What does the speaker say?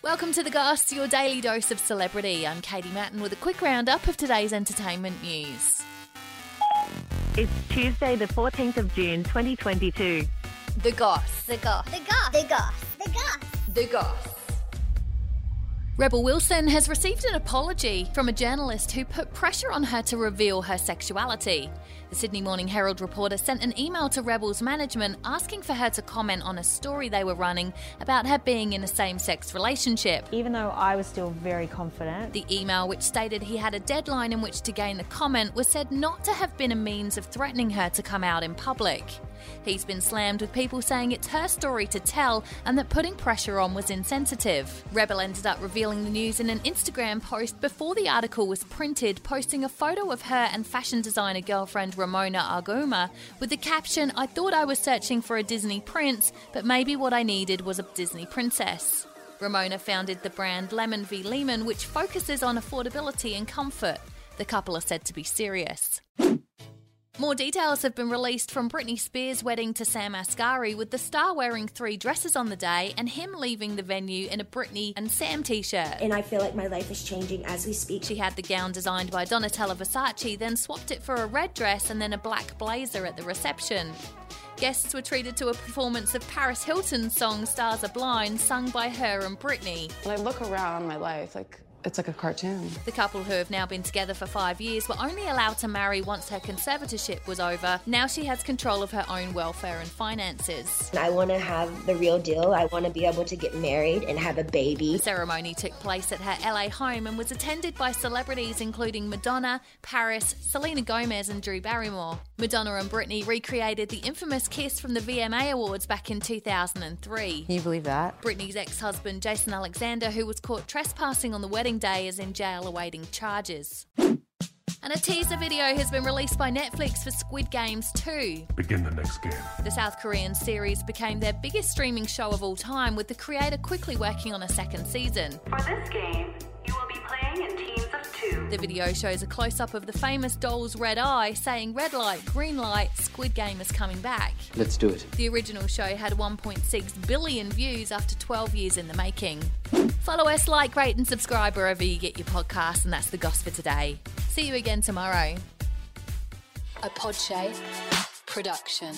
Welcome to The Goss, your daily dose of celebrity. I'm Katie Mattin with a quick roundup of today's entertainment news. It's Tuesday, the 14th of June, 2022. The Goss. The goss. The goss. The goss. The goss. The Goss. Rebel Wilson has received an apology from a journalist who put pressure on her to reveal her sexuality. The Sydney Morning Herald reporter sent an email to Rebel's management asking for her to comment on a story they were running about her being in a same sex relationship. even though I was still very confident. The email, which stated he had a deadline in which to gain the comment, was said not to have been a means of threatening her to come out in public. He's been slammed with people saying it's her story to tell and that putting pressure on was insensitive. Rebel ended up revealing the news in an Instagram post before the article was printed, posting a photo of her and fashion designer girlfriend Ramona Agruma with the caption I thought I was searching for a Disney prince, but maybe what I needed was a Disney princess. Ramona founded the brand Lemon Ve Limon, which focuses on affordability and comfort. The couple are said to be serious. More details have been released from Britney Spears' wedding to Sam Asghari, with the star wearing three dresses on the day and him leaving the venue in a Britney and Sam t shirt. and I feel like my life is changing as we speak. She had the gown designed by Donatella Versace, then swapped it for a red dress and then a black blazer at the reception. Guests were treated to a performance of Paris Hilton's song Stars Are Blind, sung by her and Britney. When I look around my life, like it's like a cartoon. The couple, who have now been together for five years, were only allowed to marry once her conservatorship was over. Now she has control of her own welfare and finances. I want to have the real deal. I want to be able to get married and have a baby. The ceremony took place at her LA home and was attended by celebrities including Madonna, Paris, Selena Gomez, and Drew Barrymore. Madonna and Britney recreated the infamous kiss from the VMA Awards back in 2003. Can you believe that? Britney's ex husband, Jason Alexander, who was caught trespassing on the wedding day, is in jail awaiting charges. And a teaser video has been released by Netflix for Squid Games 2. Begin the next game. The South Korean series became their biggest streaming show of all time, with the creator quickly working on a second season. For this game, you will be playing in teams of two. The video shows a close up of the famous doll's red eye, saying red light, green light, Squid Game is coming back. Let's do it. The original show had 1.6 billion views after 12 years in the making. Follow us, like, rate, and subscribe wherever you get your podcasts, and that's the goss for today. See you again tomorrow. A Podshape production.